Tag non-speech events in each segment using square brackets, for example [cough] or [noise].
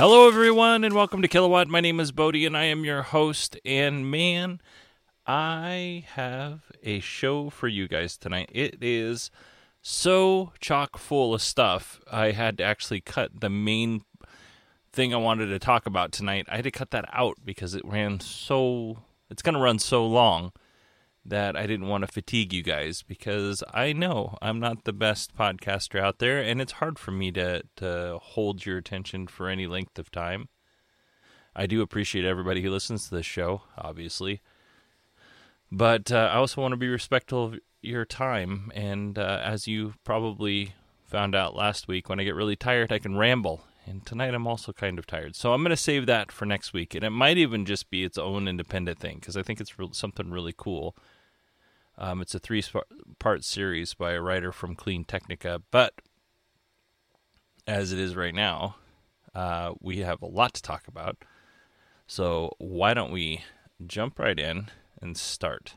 Hello, everyone, and welcome to Kilowatt. My name is Bodie, and I am your host. And man, I have a show for you guys tonight. It is so chock full of stuff. I had to actually cut the main thing I wanted to talk about tonight. I had to cut that out because it ran so. It's going to run so long that I didn't want to fatigue you guys because I know I'm not the best podcaster out there and it's hard for me to to hold your attention for any length of time. I do appreciate everybody who listens to this show, obviously. But uh, I also want to be respectful of your time and uh, as you probably found out last week when I get really tired I can ramble and tonight I'm also kind of tired. So I'm going to save that for next week. And it might even just be its own independent thing because I think it's re- something really cool. Um, it's a three part series by a writer from Clean Technica. But as it is right now, uh, we have a lot to talk about. So why don't we jump right in and start?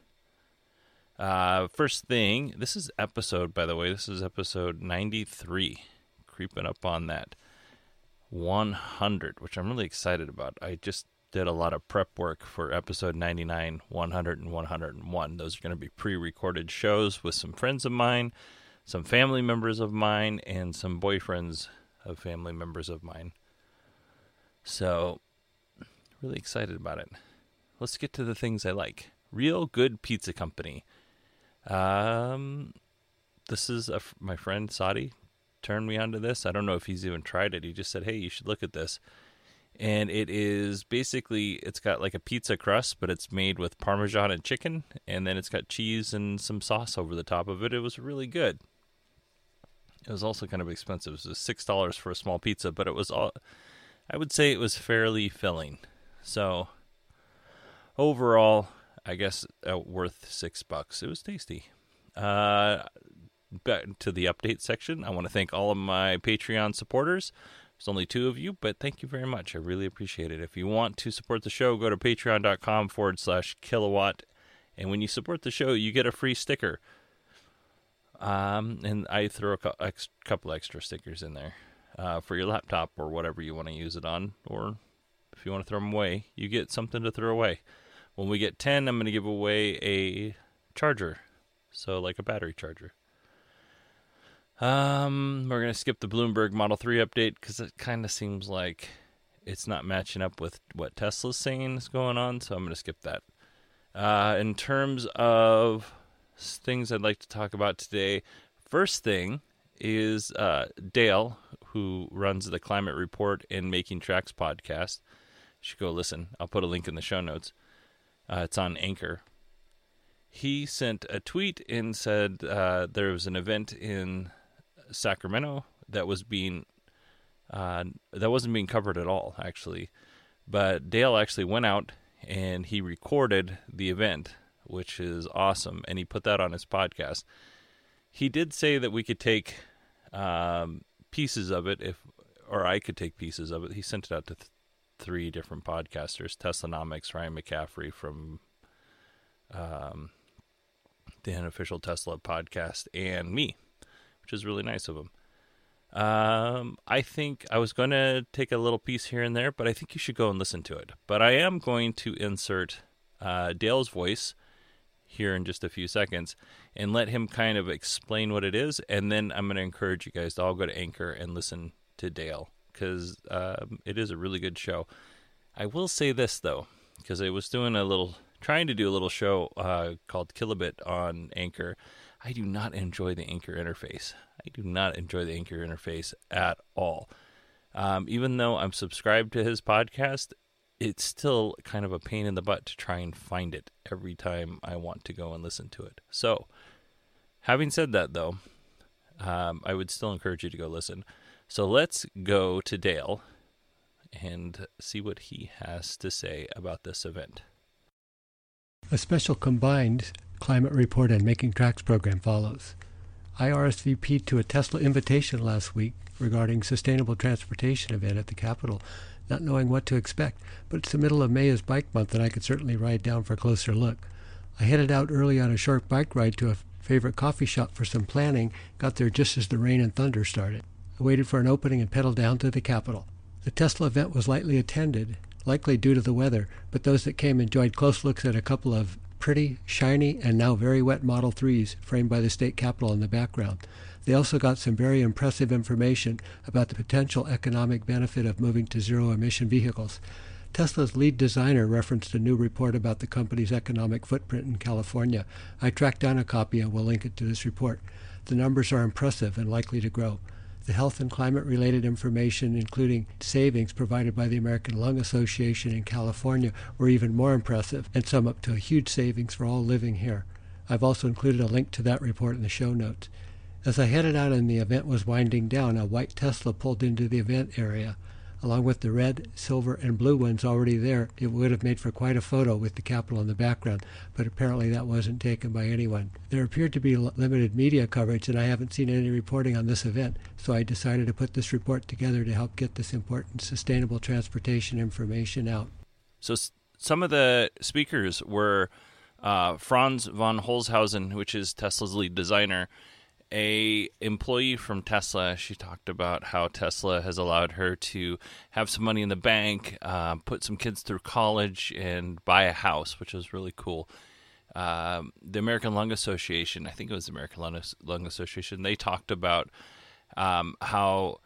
Uh, first thing, this is episode, by the way, this is episode 93, creeping up on that. 100, which I'm really excited about. I just did a lot of prep work for episode 99, 100, and 101. Those are going to be pre recorded shows with some friends of mine, some family members of mine, and some boyfriends of family members of mine. So, really excited about it. Let's get to the things I like. Real Good Pizza Company. Um, this is a, my friend Sadi turned me onto this. I don't know if he's even tried it. He just said, "Hey, you should look at this." And it is basically it's got like a pizza crust, but it's made with parmesan and chicken, and then it's got cheese and some sauce over the top of it. It was really good. It was also kind of expensive. It was six dollars for a small pizza, but it was all I would say it was fairly filling. So overall, I guess uh, worth six bucks. It was tasty. Uh, back to the update section. I want to thank all of my Patreon supporters. There's only two of you, but thank you very much. I really appreciate it. If you want to support the show, go to patreon.com forward slash kilowatt. And when you support the show, you get a free sticker. Um, and I throw a couple extra stickers in there uh, for your laptop or whatever you want to use it on. Or if you want to throw them away, you get something to throw away. When we get 10, I'm going to give away a charger. So, like a battery charger. Um, we're gonna skip the Bloomberg Model 3 update because it kind of seems like it's not matching up with what Tesla's saying is going on, so I'm gonna skip that. Uh, in terms of things I'd like to talk about today, first thing is uh, Dale, who runs the Climate Report and Making Tracks podcast. You should go listen. I'll put a link in the show notes. Uh, it's on Anchor. He sent a tweet and said uh, there was an event in Sacramento that was being uh, that wasn't being covered at all actually. But Dale actually went out and he recorded the event, which is awesome, and he put that on his podcast. He did say that we could take um, pieces of it if, or I could take pieces of it. He sent it out to th- three different podcasters: Teslanomics, Ryan McCaffrey from um, the unofficial Tesla podcast, and me which is really nice of him. Um, I think I was going to take a little piece here and there, but I think you should go and listen to it. But I am going to insert uh, Dale's voice here in just a few seconds and let him kind of explain what it is. And then I'm going to encourage you guys to all go to Anchor and listen to Dale because um, it is a really good show. I will say this though, because I was doing a little, trying to do a little show uh, called Kilobit on Anchor. I do not enjoy the Anchor interface. I do not enjoy the Anchor interface at all. Um, even though I'm subscribed to his podcast, it's still kind of a pain in the butt to try and find it every time I want to go and listen to it. So, having said that, though, um, I would still encourage you to go listen. So let's go to Dale and see what he has to say about this event. A special combined climate report and making tracks program follows. I RSVP'd to a Tesla invitation last week regarding sustainable transportation event at the Capitol, not knowing what to expect, but it's the middle of May is bike month and I could certainly ride down for a closer look. I headed out early on a short bike ride to a favorite coffee shop for some planning, got there just as the rain and thunder started. I waited for an opening and pedaled down to the Capitol. The Tesla event was lightly attended, likely due to the weather, but those that came enjoyed close looks at a couple of pretty, shiny, and now very wet Model 3s framed by the state capitol in the background. They also got some very impressive information about the potential economic benefit of moving to zero emission vehicles. Tesla's lead designer referenced a new report about the company's economic footprint in California. I tracked down a copy and will link it to this report. The numbers are impressive and likely to grow the health and climate related information, including savings provided by the American Lung Association in California, were even more impressive, and sum up to a huge savings for all living here. I've also included a link to that report in the show notes. As I headed out and the event was winding down, a white Tesla pulled into the event area along with the red, silver, and blue ones already there, it would have made for quite a photo with the Capitol in the background, but apparently that wasn't taken by anyone. There appeared to be limited media coverage, and I haven't seen any reporting on this event, so I decided to put this report together to help get this important sustainable transportation information out. So, some of the speakers were uh, Franz von Holzhausen, which is Tesla's lead designer, a employee from Tesla. She talked about how Tesla has allowed her to have some money in the bank, uh, put some kids through college, and buy a house, which was really cool. Um, the American Lung Association, I think it was the American Lung, Lung Association, they talked about um, how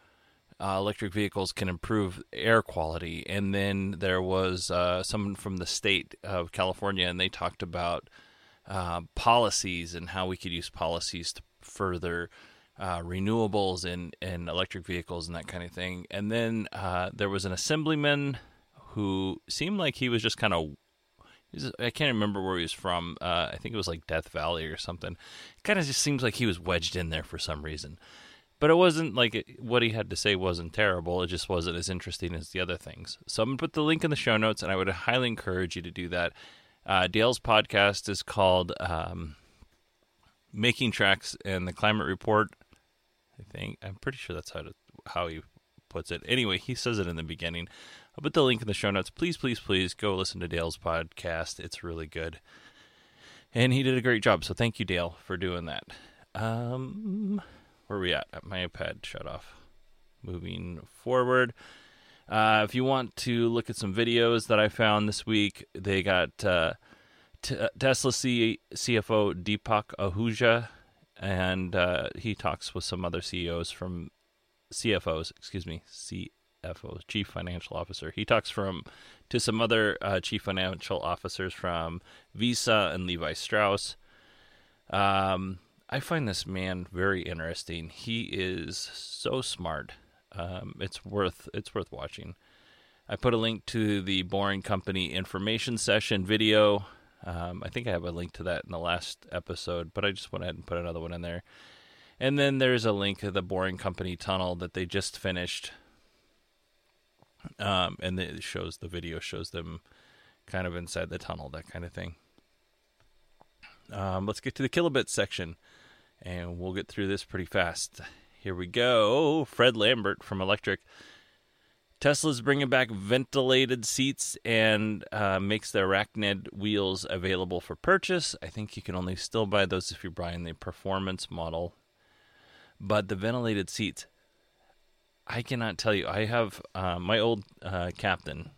uh, electric vehicles can improve air quality. And then there was uh, someone from the state of California, and they talked about uh, policies and how we could use policies to further uh, renewables and, and electric vehicles and that kind of thing. And then uh, there was an assemblyman who seemed like he was just kind of. I can't remember where he was from. Uh, I think it was like Death Valley or something. Kind of just seems like he was wedged in there for some reason. But it wasn't like it, what he had to say wasn't terrible. It just wasn't as interesting as the other things. So I'm going to put the link in the show notes, and I would highly encourage you to do that. Uh, Dale's podcast is called um, making tracks and the climate report. I think I'm pretty sure that's how to, how he puts it. Anyway, he says it in the beginning. I'll put the link in the show notes. Please, please, please go listen to Dale's podcast. It's really good, and he did a great job. So thank you, Dale, for doing that. Um, where are we at? My iPad shut off. Moving forward. Uh, if you want to look at some videos that I found this week, they got uh, uh, Tesla C- CFO Deepak Ahuja, and uh, he talks with some other CEOs from CFOs, excuse me, CFOs, Chief Financial Officer. He talks from to some other uh, Chief Financial Officers from Visa and Levi Strauss. Um, I find this man very interesting. He is so smart. Um, it's worth it's worth watching. I put a link to the Boring Company information session video um, I think I have a link to that in the last episode, but I just went ahead and put another one in there. And then there's a link to the Boring Company tunnel that they just finished. Um, and it shows the video shows them kind of inside the tunnel, that kind of thing. Um, let's get to the kilobit section, and we'll get through this pretty fast. Here we go. Fred Lambert from Electrek Tesla's bringing back ventilated seats and uh, makes the Arachnid wheels available for purchase. I think you can only still buy those if you're buying the performance model. But the ventilated seats I cannot tell you. I have uh, my old uh, captain.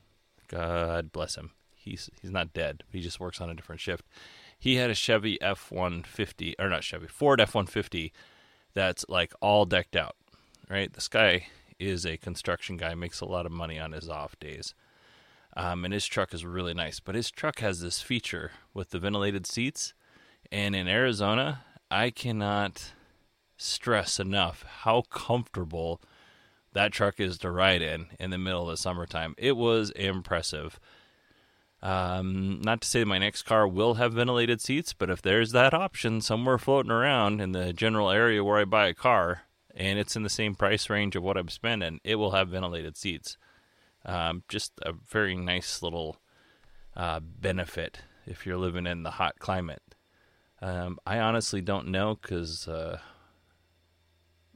God bless him. He's he's not dead. He just works on a different shift. He had a Chevy F one fifty or not Chevy Ford F one fifty that's like all decked out. Right. This guy is a construction guy. Makes a lot of money on his off days. Um, and his truck is really nice. But his truck has this feature with the ventilated seats. And in Arizona, I cannot stress enough how comfortable that truck is to ride in in the middle of the summertime. It was impressive. Um, not to say my next car will have ventilated seats, but if there's that option somewhere floating around in the general area where I buy a car and it's in the same price range of what I'm spending, it will have ventilated seats. Um, just a very nice little uh, benefit if you're living in the hot climate. Um, I honestly don't know because uh,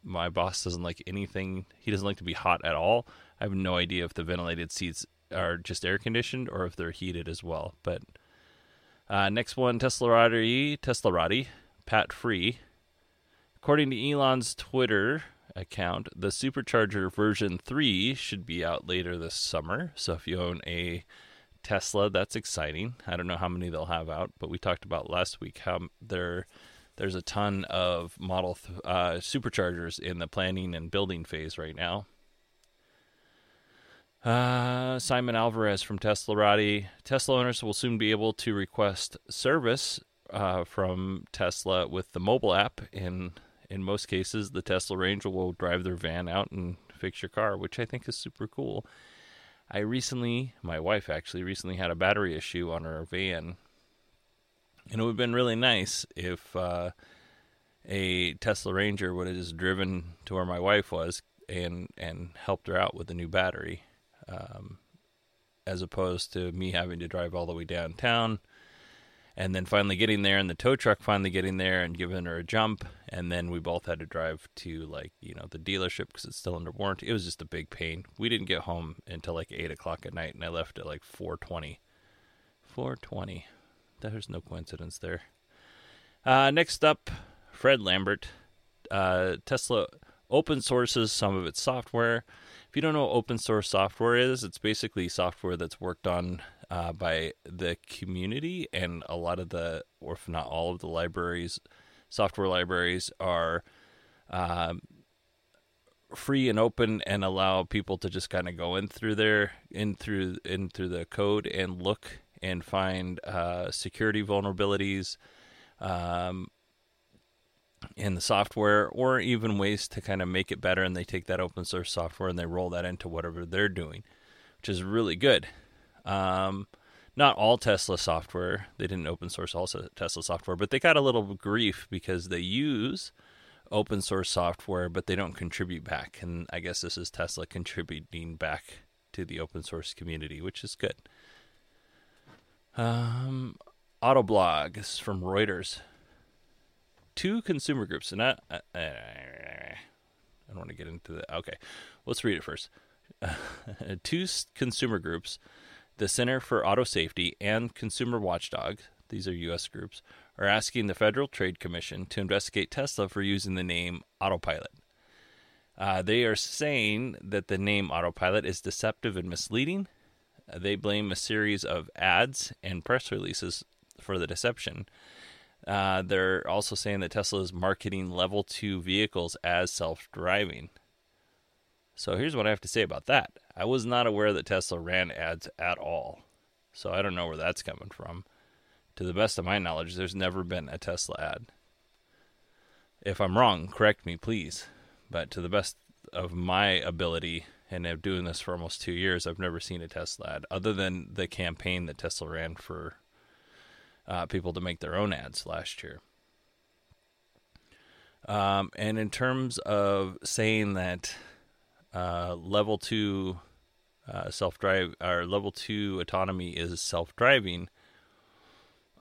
my boss doesn't like anything. He doesn't like to be hot at all. I have no idea if the ventilated seats are just air conditioned or if they're heated as well. But uh, next one, Teslarati, Teslarati, Pat Free. According to Elon's Twitter account, the Supercharger version 3 should be out later this summer. So if you own a Tesla, that's exciting. I don't know how many they'll have out, but we talked about last week how there there's a ton of model th- uh, superchargers in the planning and building phase right now. Uh, Simon Alvarez from Teslarati. Tesla owners will soon be able to request service uh, from Tesla with the mobile app. In in most cases, the Tesla Ranger will drive their van out and fix your car, which I think is super cool. I recently, my wife actually recently had a battery issue on her van, and it would have been really nice if uh, a Tesla Ranger would have just driven to where my wife was and and helped her out with the new battery um, as opposed to me having to drive all the way downtown and then finally getting there and the tow truck finally getting there and giving her a jump. And then we both had to drive to like you know the dealership because it's still under warranty. It was just a big pain. We didn't get home until like 8 o'clock at night and i left at like 4.20 4.20 there's no coincidence there. Uh, next up fred lambert. Uh, tesla open sources some of its software. If you don't know what open source software is, it's basically software that's worked on uh, by the community, and a lot of the, or if not all of the libraries, software libraries are um, free and open and allow people to just kind of go in through there, in through in through the code and look and find uh, security vulnerabilities. Um, in the software or even ways to kind of make it better and they take that open source software and they roll that into whatever they're doing which is really good um, not all tesla software they didn't open source all tesla software but they got a little grief because they use open source software but they don't contribute back and i guess this is tesla contributing back to the open source community which is good um, autoblog is from reuters two consumer groups, and I, I, I don't want to get into the. Okay, let's read it first. [laughs] two consumer groups, the Center for Auto Safety and Consumer Watchdog, these are U.S. groups, are asking the Federal Trade Commission to investigate Tesla for using the name Autopilot. Uh, they are saying that the name Autopilot is deceptive and misleading. Uh, they blame a series of ads and press releases for the deception. Uh, they're also saying that Tesla is marketing level two vehicles as self driving. So here's what I have to say about that. I was not aware that Tesla ran ads at all. So I don't know where that's coming from. To the best of my knowledge, there's never been a Tesla ad. If I'm wrong, correct me, please. But to the best of my ability, and of doing this for almost two years, I've never seen a Tesla ad other than the campaign that Tesla ran for uh, people to make their own ads last year. Um, and in terms of saying that uh, level two uh, self drive or level two autonomy is self driving,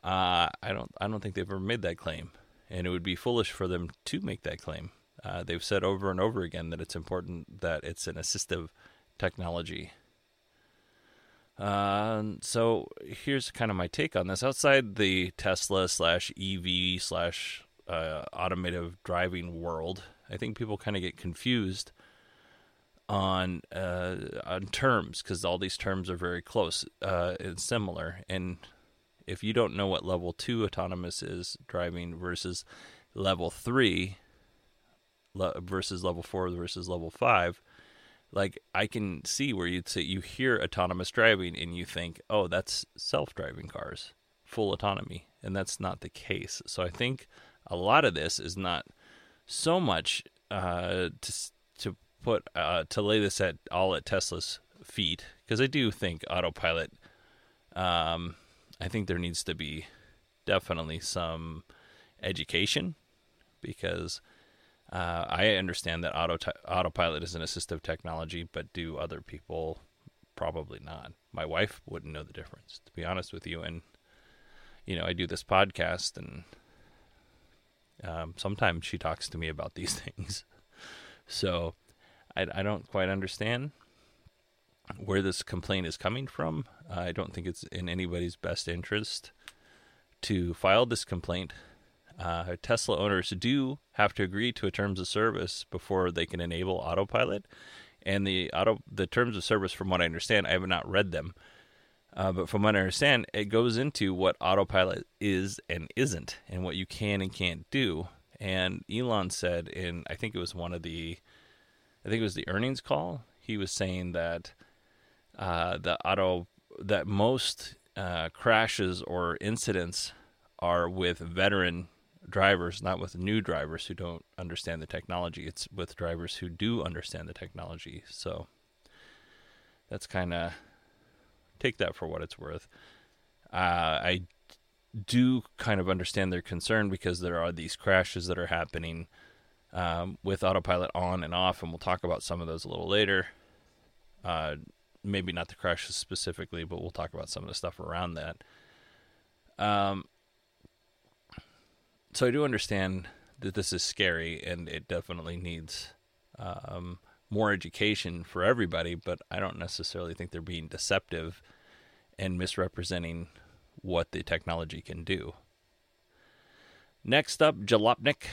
uh, I don't I don't think they've ever made that claim, and it would be foolish for them to make that claim. Uh, they've said over and over again that it's important that it's an assistive technology uh, so here's kind of my take on this. Outside the Tesla slash EV slash uh, automotive driving world, I think people kind of get confused on uh, on terms because all these terms are very close uh, and similar. And if you don't know what level two autonomous is driving versus level three le- versus level four versus level five, like I can see where you'd say you hear autonomous driving and you think, oh, that's self driving cars, full autonomy. And that's not the case. So I think a lot of this is not so much uh, to put uh, to lay this at all at Tesla's feet because I do think autopilot. Um, I think there needs to be definitely some education because uh, I understand that auto autopilot is an assistive technology, but do other people probably not? My wife wouldn't know the difference, to be honest with you. And you know, I do this podcast, and um, sometimes she talks to me about these [laughs] things. So I, I don't quite understand where this complaint is coming from. I don't think it's in anybody's best interest to file this complaint. Uh, Tesla owners do have to agree to a terms of service before they can enable autopilot, and the auto the terms of service, from what I understand, I have not read them, uh, but from what I understand, it goes into what autopilot is and isn't, and what you can and can't do. And Elon said in, I think it was one of the, I think it was the earnings call. He was saying that uh, the auto that most uh, crashes or incidents are with veteran drivers, not with new drivers who don't understand the technology. It's with drivers who do understand the technology. So that's kind of take that for what it's worth. Uh, I do kind of understand their concern because there are these crashes that are happening um, with autopilot on and off, and we'll talk about some of those a little later. Uh, maybe not the crashes specifically, but we'll talk about some of the stuff around that. Um, so I do understand that this is scary, and it definitely needs um, more education for everybody. But I don't necessarily think they're being deceptive and misrepresenting what the technology can do. Next up, Jalopnik,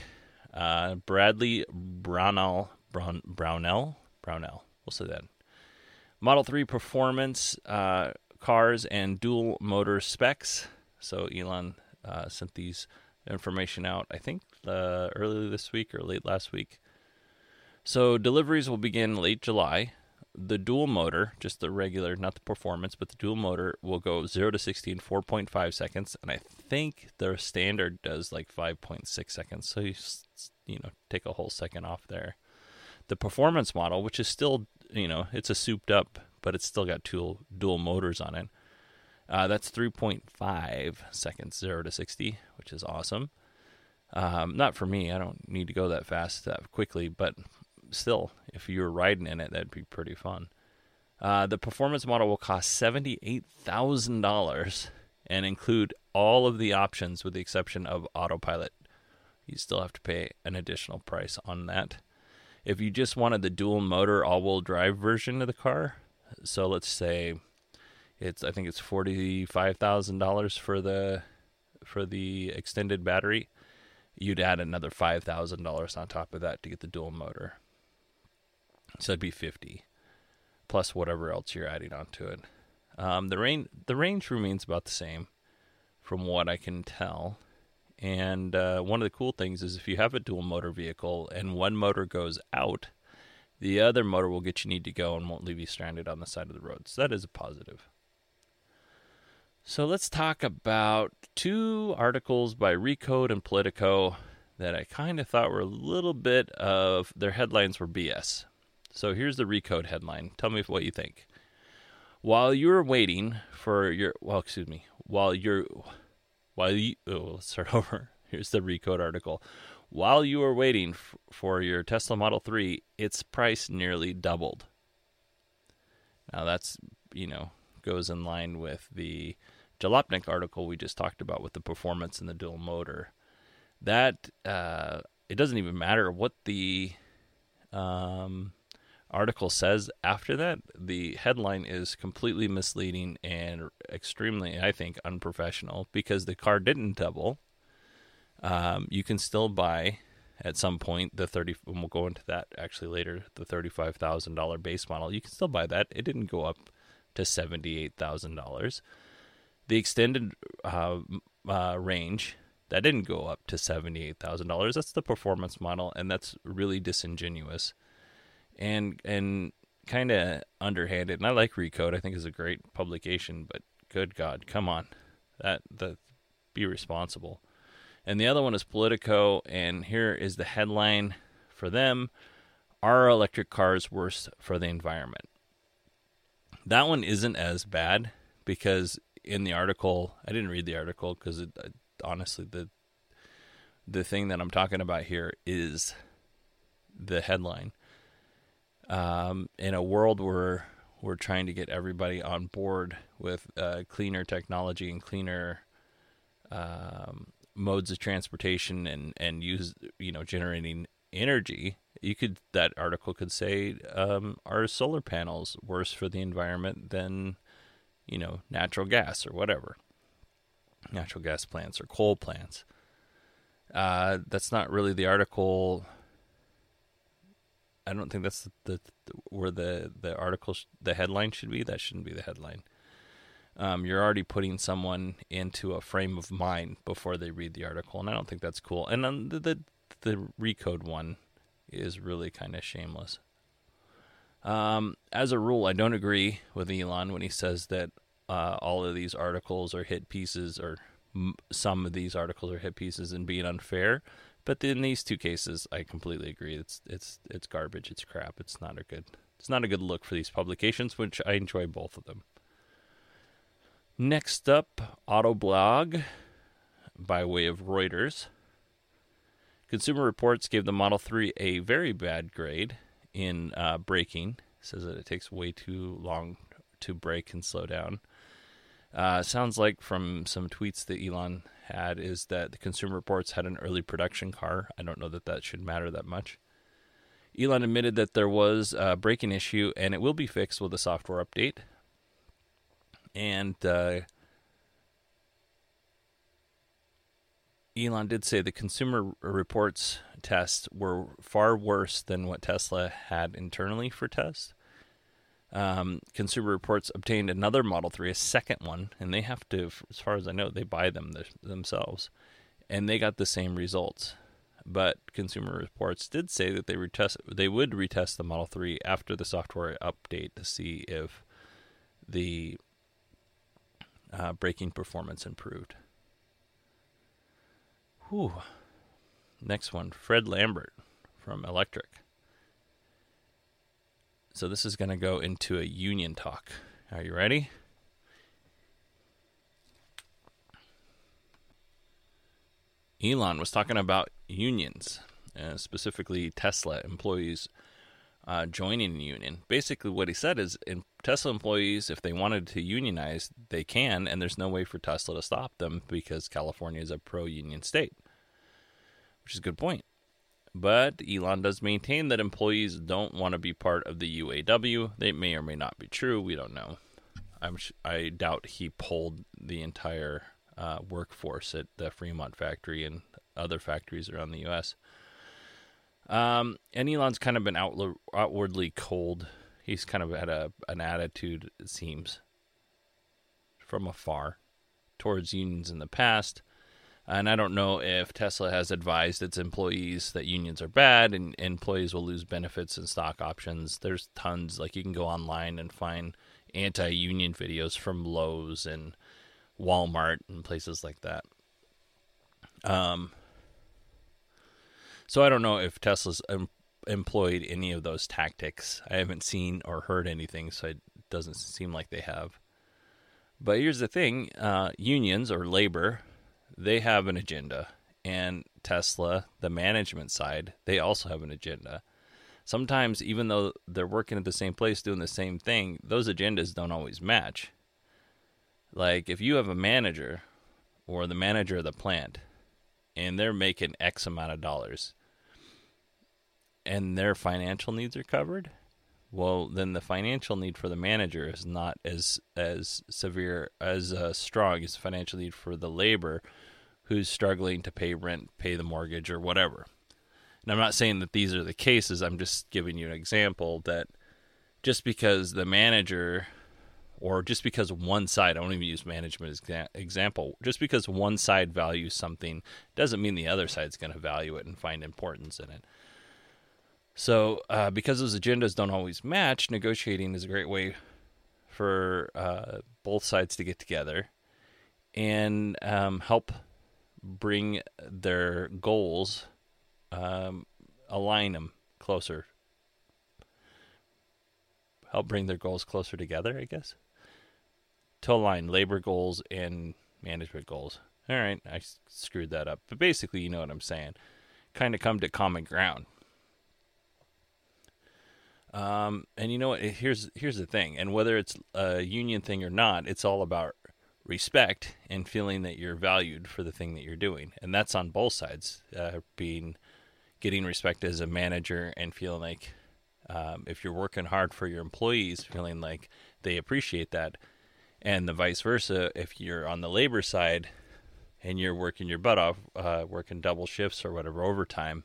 uh, Bradley Brownell, Brown, Brownell, Brownell. We'll say that. Model 3 performance uh, cars and dual motor specs. So Elon uh, sent these information out, I think, uh, earlier this week or late last week. So deliveries will begin late July the dual motor, just the regular, not the performance, but the dual motor will go 0 to 60 in 4.5 seconds. And I think the standard does like 5.6 seconds. So you, you know, take a whole second off there. The performance model, which is still, you know, it's a souped up, but it's still got two dual motors on it. Uh, that's 3.5 seconds, 0 to 60, which is awesome. Um, not for me. I don't need to go that fast that quickly, but still, if you were riding in it, that'd be pretty fun. Uh, the performance model will cost $78,000 and include all of the options with the exception of autopilot. You still have to pay an additional price on that. If you just wanted the dual motor all wheel drive version of the car, so let's say it's I think it's forty five thousand dollars for the for the extended battery, you'd add another five thousand dollars on top of that to get the dual motor. So it'd be 50 plus whatever else you're adding onto it. Um, the range the range remains about the same, from what I can tell. And uh, one of the cool things is if you have a dual motor vehicle and one motor goes out, the other motor will get you need to go and won't leave you stranded on the side of the road. So that is a positive. So let's talk about two articles by Recode and Politico that I kind of thought were a little bit of their headlines were BS. So here's the recode headline. Tell me what you think. While you're waiting for your well, excuse me, while you're while you oh, let's start [laughs] over. Here's the recode article. While you are waiting f- for your Tesla Model 3, its price nearly doubled. Now that's, you know, goes in line with the Jalopnik article we just talked about with the performance and the dual motor. That uh, it doesn't even matter what the um, article says after that, the headline is completely misleading and extremely, I think, unprofessional because the car didn't double. Um, you can still buy at some point the 30 and we'll go into that actually later the $35,000 base model. You can still buy that. It didn't go up to $78,000 the extended uh, uh, range that didn't go up to $78,000 that's the performance model and that's really disingenuous and and kind of underhanded and I like Recode I think is a great publication but good god come on that the be responsible and the other one is Politico. And here is the headline for them Are electric cars worse for the environment? That one isn't as bad because in the article, I didn't read the article because honestly, the the thing that I'm talking about here is the headline. Um, in a world where we're trying to get everybody on board with uh, cleaner technology and cleaner um, modes of transportation and and use you know generating energy you could that article could say um, are solar panels worse for the environment than you know natural gas or whatever. Natural gas plants or coal plants. Uh, that's not really the article i don't think that's the, the where the the article sh- the headline should be that shouldn't be the headline um, you're already putting someone into a frame of mind before they read the article, and I don't think that's cool. And then the the, the recode one is really kind of shameless. Um, as a rule, I don't agree with Elon when he says that uh, all of these articles are hit pieces, or m- some of these articles are hit pieces, and being unfair. But in these two cases, I completely agree. It's it's it's garbage. It's crap. It's not a good. It's not a good look for these publications, which I enjoy both of them. Next up, Autoblog by way of Reuters. Consumer Reports gave the Model 3 a very bad grade in uh, braking. Says that it takes way too long to brake and slow down. Uh, sounds like from some tweets that Elon had is that the Consumer Reports had an early production car. I don't know that that should matter that much. Elon admitted that there was a braking issue and it will be fixed with a software update and uh, Elon did say the Consumer Reports tests were far worse than what Tesla had internally for tests. Um, Consumer Reports obtained another Model 3, a second one, and they have to, as far as I know, they buy them th- themselves, and they got the same results. But Consumer Reports did say that they retest, they would retest the Model 3 after the software update to see if the uh, braking performance improved. Whew. Next one, Fred Lambert from Electrek. So this is going to go into a union talk. Are you ready? Elon was talking about unions, uh, specifically Tesla employees uh, joining a union. Basically, what he said is, in Tesla employees, if they wanted to unionize, they can, and there's no way for Tesla to stop them because California is a pro-union state, which is a good point. But Elon does maintain that employees don't want to be part of the UAW. They may or may not be true. We don't know. I'm I doubt he pulled the entire uh, workforce at the Fremont factory and other factories around the U.S. Um, and Elon's kind of been outwardly cold. He's kind of had a an attitude, it seems, from afar towards unions in the past. And I don't know if Tesla has advised its employees that unions are bad and employees will lose benefits and stock options. There's tons, like you can go online and find anti union videos from Lowe's and Walmart and places like that. Um, so I don't know if Tesla's em- employed any of those tactics. I haven't seen or heard anything, so it doesn't seem like they have. But here's the thing uh, unions or labor, they have an agenda. And Tesla, the management side, they also have an agenda. Sometimes, even though they're working at the same place doing the same thing, those agendas don't always match. Like, if you have a manager or the manager of the plant and they're making X amount of dollars, and their financial needs are covered, well, then the financial need for the manager is not as as severe as uh, strong as the financial need for the labor who's struggling to pay rent, pay the mortgage, or whatever. And I'm not saying that these are the cases. I'm just giving you an example that just because the manager or just because one side, I don't even use management as exa- example, just because one side values something doesn't mean the other side's going to value it and find importance in it. So, uh, because those agendas don't always match, negotiating is a great way for uh, both sides to get together and um, help bring their goals, um, align them closer, help bring their goals closer together, I guess to align labor goals and management goals. All right, I screwed that up. But basically, you know what I'm saying. Kind of come to common ground. Um, and you know what? Here's here's the thing. And whether it's a union thing or not, it's all about respect and feeling that you're valued for the thing that you're doing. And that's on both sides. Uh, being getting respect as a manager and feeling like um, if you're working hard for your employees, feeling like they appreciate that and the vice versa if you're on the labor side and you're working your butt off uh, working double shifts or whatever overtime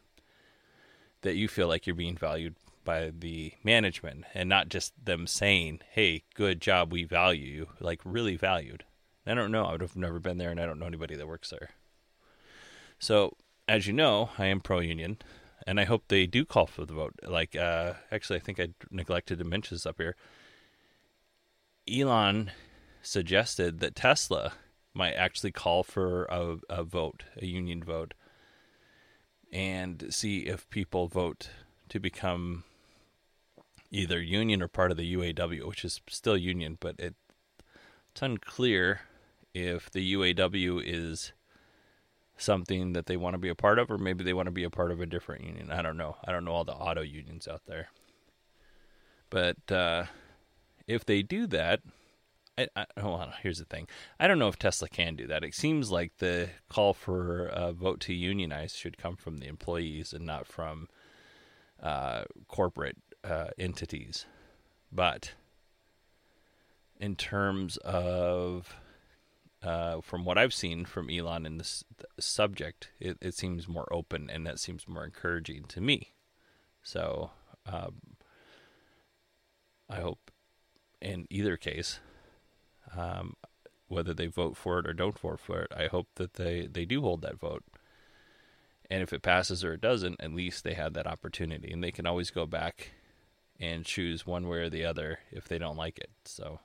that you feel like you're being valued by the management and not just them saying hey good job we value you like really valued. I don't know. I would have never been there and i don't know anybody that works there. So as you know i am pro union and i hope they do call for the vote. Like uh, actually i think i neglected to mention this up here. Elon suggested that Tesla might actually call for a, a vote, a union vote, and see if people vote to become either union or part of the UAW, which is still union, but it, it's unclear if the UAW is something that they want to be a part of, or maybe they want to be a part of a different union. I don't know. I don't know all the auto unions out there. But uh, if they do that, I, I. Here's the thing. I don't know if Tesla can do that. It seems like the call for a vote to unionize should come from the employees and not from uh, corporate uh, entities. But in terms of, uh, from what I've seen from Elon in this subject, it, it, seems more open and that seems more encouraging to me. So um, I hope in either case um, whether they vote for it or don't vote for it. I hope that they, they do hold that vote. And if it passes or it doesn't, at least they had that opportunity. And they can always go back and choose one way or the other if they don't like it. So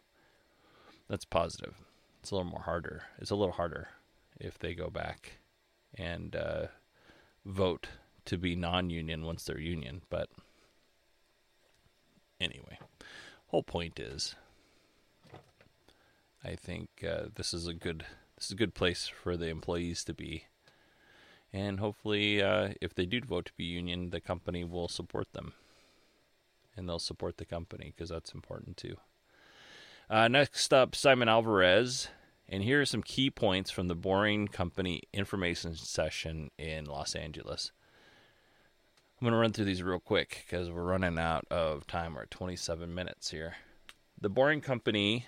that's positive. It's a little more harder. It's a little harder if they go back and uh, vote to be non union once they're union. But anyway, whole point is I think uh, this is a good this is a good place for the employees to be, and hopefully, uh, if they do vote to be union, the company will support them, and they'll support the company because that's important too. Uh, next up, Simon Alvarez, and here are some key points from the Boring Company information session in Los Angeles. I'm going to run through these real quick because we're running out of time. We're at 27 minutes here. The Boring Company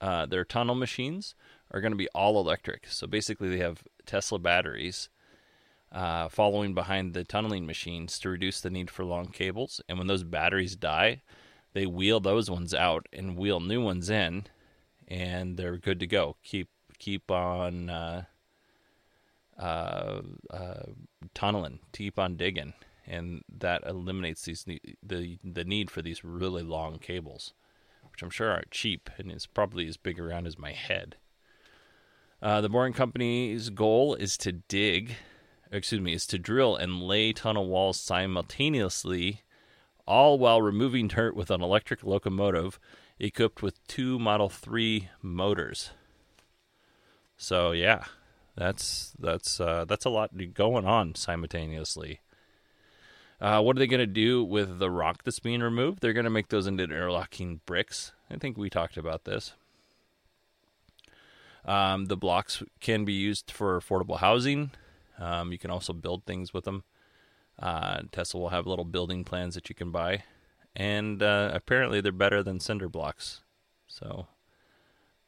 uh, their tunnel machines are going to be all electric. So basically, they have Tesla batteries uh, following behind the tunneling machines to reduce the need for long cables. And when those batteries die, they wheel those ones out and wheel new ones in, and they're good to go. Keep keep on uh, uh, uh tunneling, keep on digging, and that eliminates these the the need for these really long cables which I'm sure aren't cheap and is probably as big around as my head. Uh, the Boring Company's goal is to dig, excuse me, is to drill and lay tunnel walls simultaneously, all while removing dirt with an electric locomotive equipped with two Model 3 motors. So yeah, that's that's uh, that's a lot going on simultaneously. Uh, what are they going to do with the rock that's being removed? They're going to make those into interlocking bricks. I think we talked about this. Um, the blocks can be used for affordable housing. Um, you can also build things with them. Uh, Tesla will have little building plans that you can buy, and uh, apparently they're better than cinder blocks. So,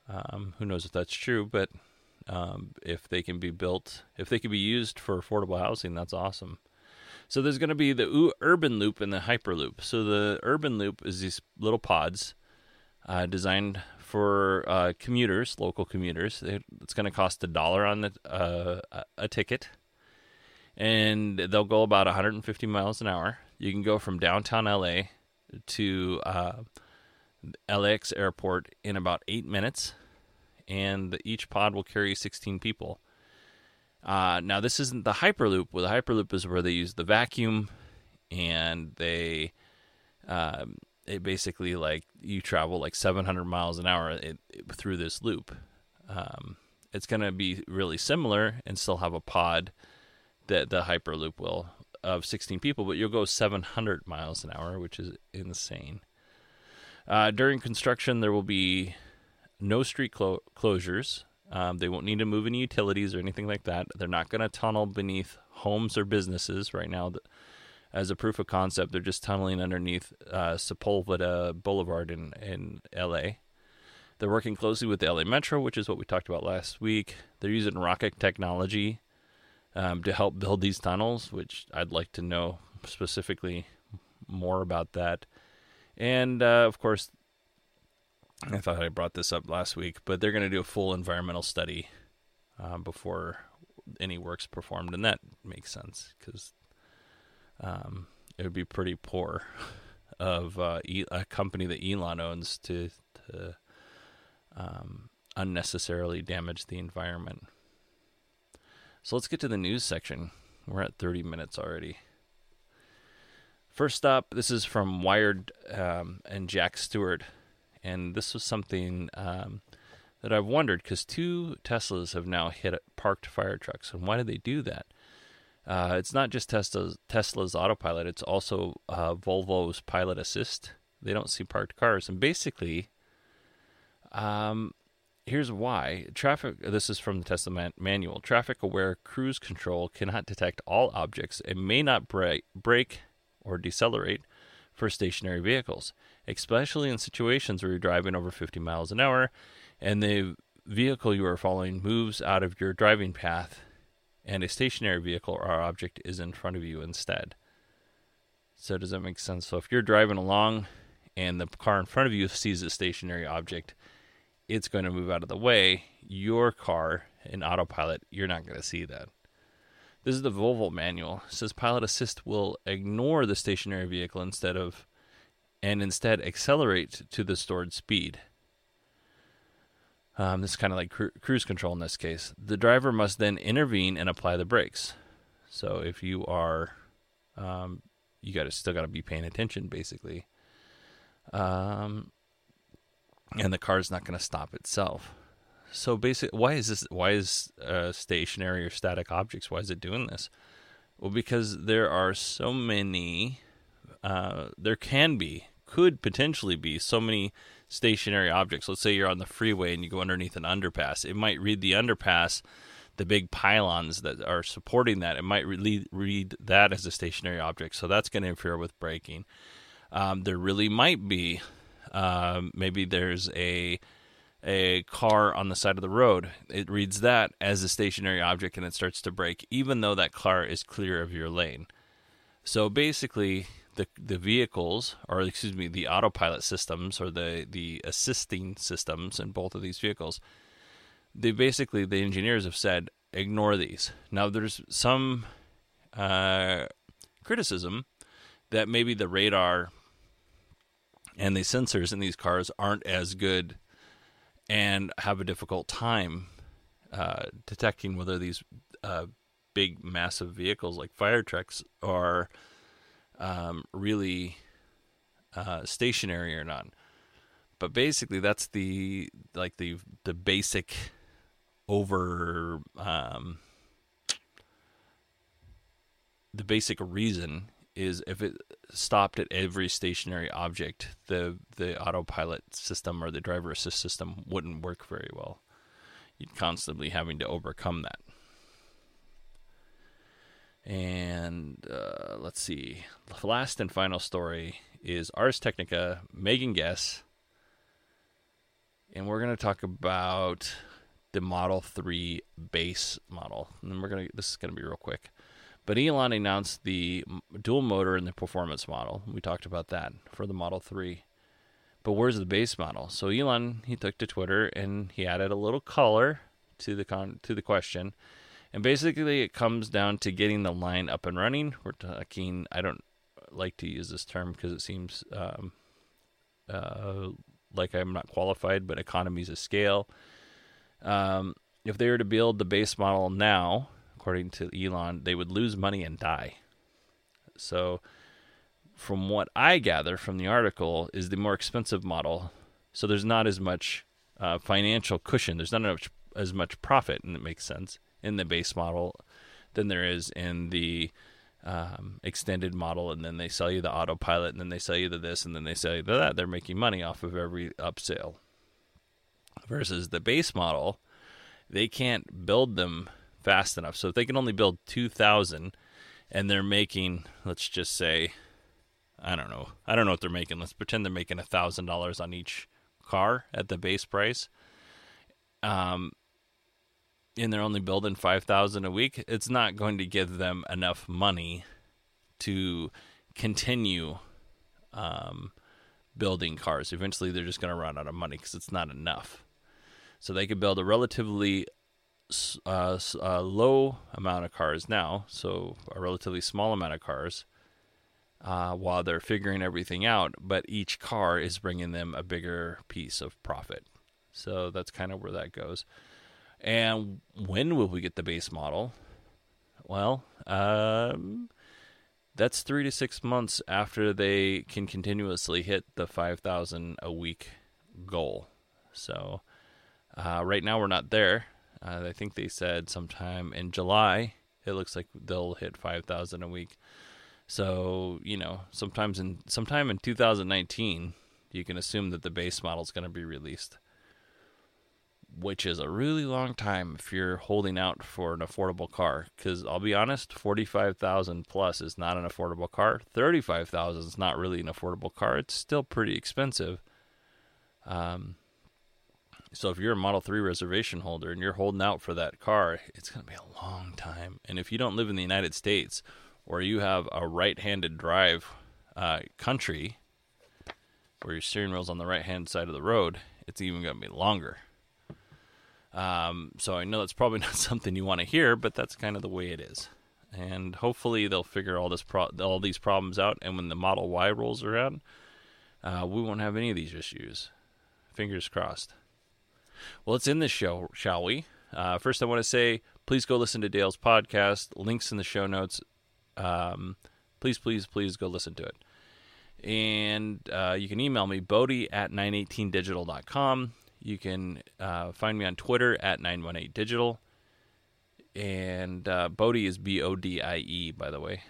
um, who knows if that's true? But um, if they can be built, if they can be used for affordable housing, that's awesome. So there's going to be the urban loop and the hyperloop. So the urban loop is these little pods uh, designed for uh, commuters, local commuters. It's going to cost a dollar on the uh, a ticket, and they'll go about 150 miles an hour. You can go from downtown LA to uh, LAX airport in about eight minutes, and each pod will carry 16 people. Uh, now, this isn't the Hyperloop. Well, the Hyperloop is where they use the vacuum and they, um, it basically like you travel like 700 miles an hour it, it, through this loop. Um, it's going to be really similar and still have a pod that the Hyperloop will of 16 people, but you'll go 700 miles an hour, which is insane. Uh, during construction, there will be no street clo- closures. Um, they won't need to move any utilities or anything like that. They're not going to tunnel beneath homes or businesses right now. As a proof of concept, they're just tunneling underneath uh, Sepulveda Boulevard in, in LA. They're working closely with the LA Metro, which is what we talked about last week. They're using rocket technology um, to help build these tunnels, which I'd like to know specifically more about that. And uh, of course, I thought I brought this up last week, but they're going to do a full environmental study uh, before any work's performed, and that makes sense because um, it would be pretty poor of uh, a company that Elon owns to, to um, unnecessarily damage the environment. So let's get to the news section. We're at 30 minutes already. First up, this is from Wired um, and Jack Stewart and this was something um, that I've wondered because two Teslas have now hit parked fire trucks, and why do they do that? Uh, it's not just Tesla's, Tesla's autopilot; it's also uh, Volvo's Pilot Assist. They don't see parked cars, and basically, um, here's why: traffic. This is from the Tesla manual. Traffic-aware cruise control cannot detect all objects and may not brake, brake or decelerate for stationary vehicles, especially in situations where you're driving over 50 miles an hour and the vehicle you are following moves out of your driving path and a stationary vehicle or object is in front of you instead. So, does that make sense? So, if you're driving along and the car in front of you sees a stationary object, it's going to move out of the way. Your car in autopilot, you're not going to see that. This is the Volvo manual. It says pilot assist will ignore the stationary vehicle instead of and instead accelerate to the stored speed. Um, this is kind of like cru- cruise control in this case. The driver must then intervene and apply the brakes. So if you are, um, you got to still got to be paying attention, basically. Um, and the car is not going to stop itself. So basically, why is this? Why is uh, stationary or static objects? Why is it doing this? Well, because there are so many. Uh, there can be, could potentially be so many stationary objects. Let's say you're on the freeway and you go underneath an underpass. It might read the underpass, the big pylons that are supporting that. It might read, read that as a stationary object. So that's going to interfere with braking. Um, there really might be. Uh, maybe there's a a car on the side of the road. It reads that as a stationary object and it starts to brake, even though that car is clear of your lane. So basically, the the vehicles, or excuse me, the autopilot systems or the the assisting systems in both of these vehicles, they basically the engineers have said ignore these. Now there's some uh, criticism that maybe the radar and the sensors in these cars aren't as good and have a difficult time uh, detecting whether these uh, big, massive vehicles like fire trucks are um, really uh, stationary or not. But basically, that's the like the the basic over um, the basic reason is if it stopped at every stationary object, the the autopilot system or the driver assist system wouldn't work very well. You'd constantly having to overcome that. And uh, let's see, the last and final story is Ars Technica Megan Geuss, and we're going to talk about the Model 3 base model. And we're going to this is going to be real quick. But Elon announced the dual motor and the performance model. We talked about that for the Model 3. But where's the base model? So Elon he took to Twitter and he added a little color to the con- to the question. And basically it comes down to getting the line up and running. We're talking I don't like to use this term because it seems um, uh, like I'm not qualified, but economies of scale. Um, if they were to build the base model now, according to Elon, they would lose money and die. So, from what I gather from the article, is the more expensive model. So there's not as much uh, financial cushion. There's not as much profit, and it makes sense in the base model than there is in the um, extended model. And then they sell you the autopilot, and then they sell you the this, and then they sell you the that. They're making money off of every upsale. Versus the base model, they can't build them fast enough. So if they can only build 2,000 and they're making, let's just say, I don't know, I don't know what they're making. Let's pretend they're making $1,000 on each car at the base price. Um, and they're only building 5,000 a week, it's not going to give them enough money to continue um, building cars. Eventually, they're just going to run out of money because it's not enough. So they could build a relatively uh, a low amount of cars now, so a relatively small amount of cars, uh, while they're figuring everything out. But each car is bringing them a bigger piece of profit. So that's kind of where that goes. And when will we get the base model? Well, um, that's three to six months after they can continuously hit the 5,000 a week goal. So uh, right now we're not there. Uh, I think they said sometime in July. It looks like they'll hit five thousand a week. So you know, sometimes in sometime in 2019, you can assume that the base model is going to be released, which is a really long time if you're holding out for an affordable car. Because I'll be honest, 45,000 plus is not an affordable car. 35,000 is not really an affordable car. It's still pretty expensive. Um, so if you're a Model 3 reservation holder and you're holding out for that car, it's going to be a long time. And if you don't live in the United States or you have a right-handed drive uh, country where your steering wheel's on the right-hand side of the road, it's even going to be longer. Um, so I know that's probably [laughs] not something you want to hear, but that's kind of the way it is. And hopefully they'll figure all this pro- all these problems out, and when the Model Y rolls around, uh, we won't have any of these issues. Fingers crossed. Well, let's end this show, shall we? Uh, first, I want to say please go listen to Dale's podcast. Links in the show notes. Um, please, please, please go listen to it. And uh, you can email me, Bodie at 918digital.com. You can uh, find me on Twitter at 918digital. And uh, Bodie is B O D I E, by the way.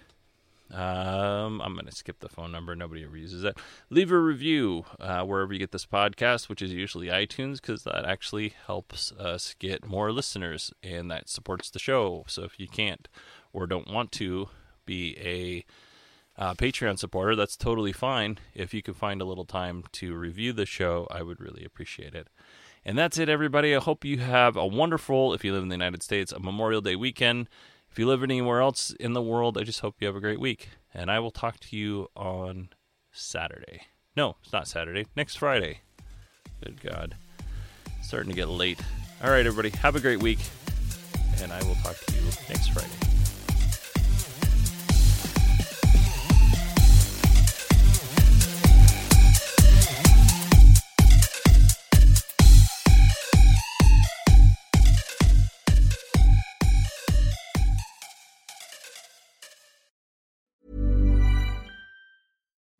Um, I'm going to skip the phone number. Nobody ever uses that. Leave a review uh, wherever you get this podcast, which is usually iTunes, because that actually helps us get more listeners and that supports the show. So if you can't or don't want to be a uh, Patreon supporter, that's totally fine. If you can find a little time to review the show, I would really appreciate it. And that's it, everybody. I hope you have a wonderful, if you live in the United States, a Memorial Day weekend. If you live anywhere else in the world, I just hope you have a great week. And I will talk to you on Saturday. No, it's not Saturday. Next Friday. Good God. It's starting to get late. All right, everybody. Have a great week. And I will talk to you next Friday.